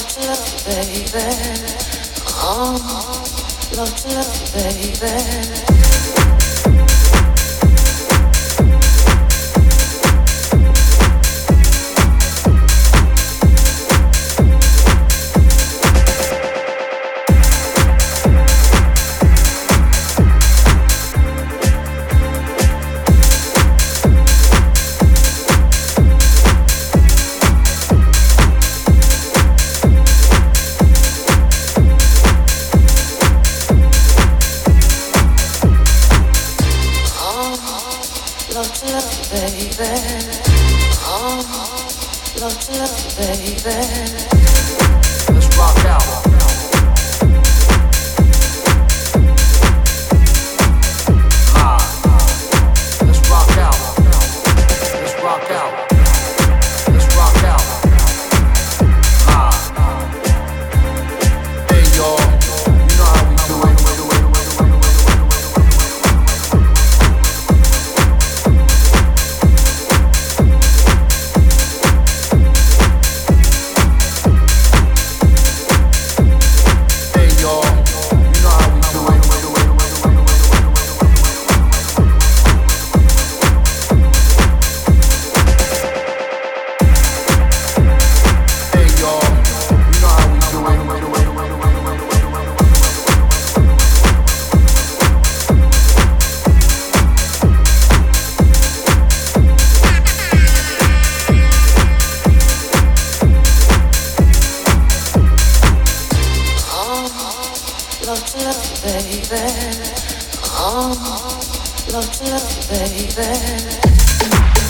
love, love, baby. Oh, love, love, baby. baby. baby.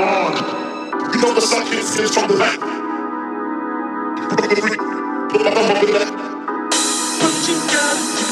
on. You know the sun is from the back. Put your gun.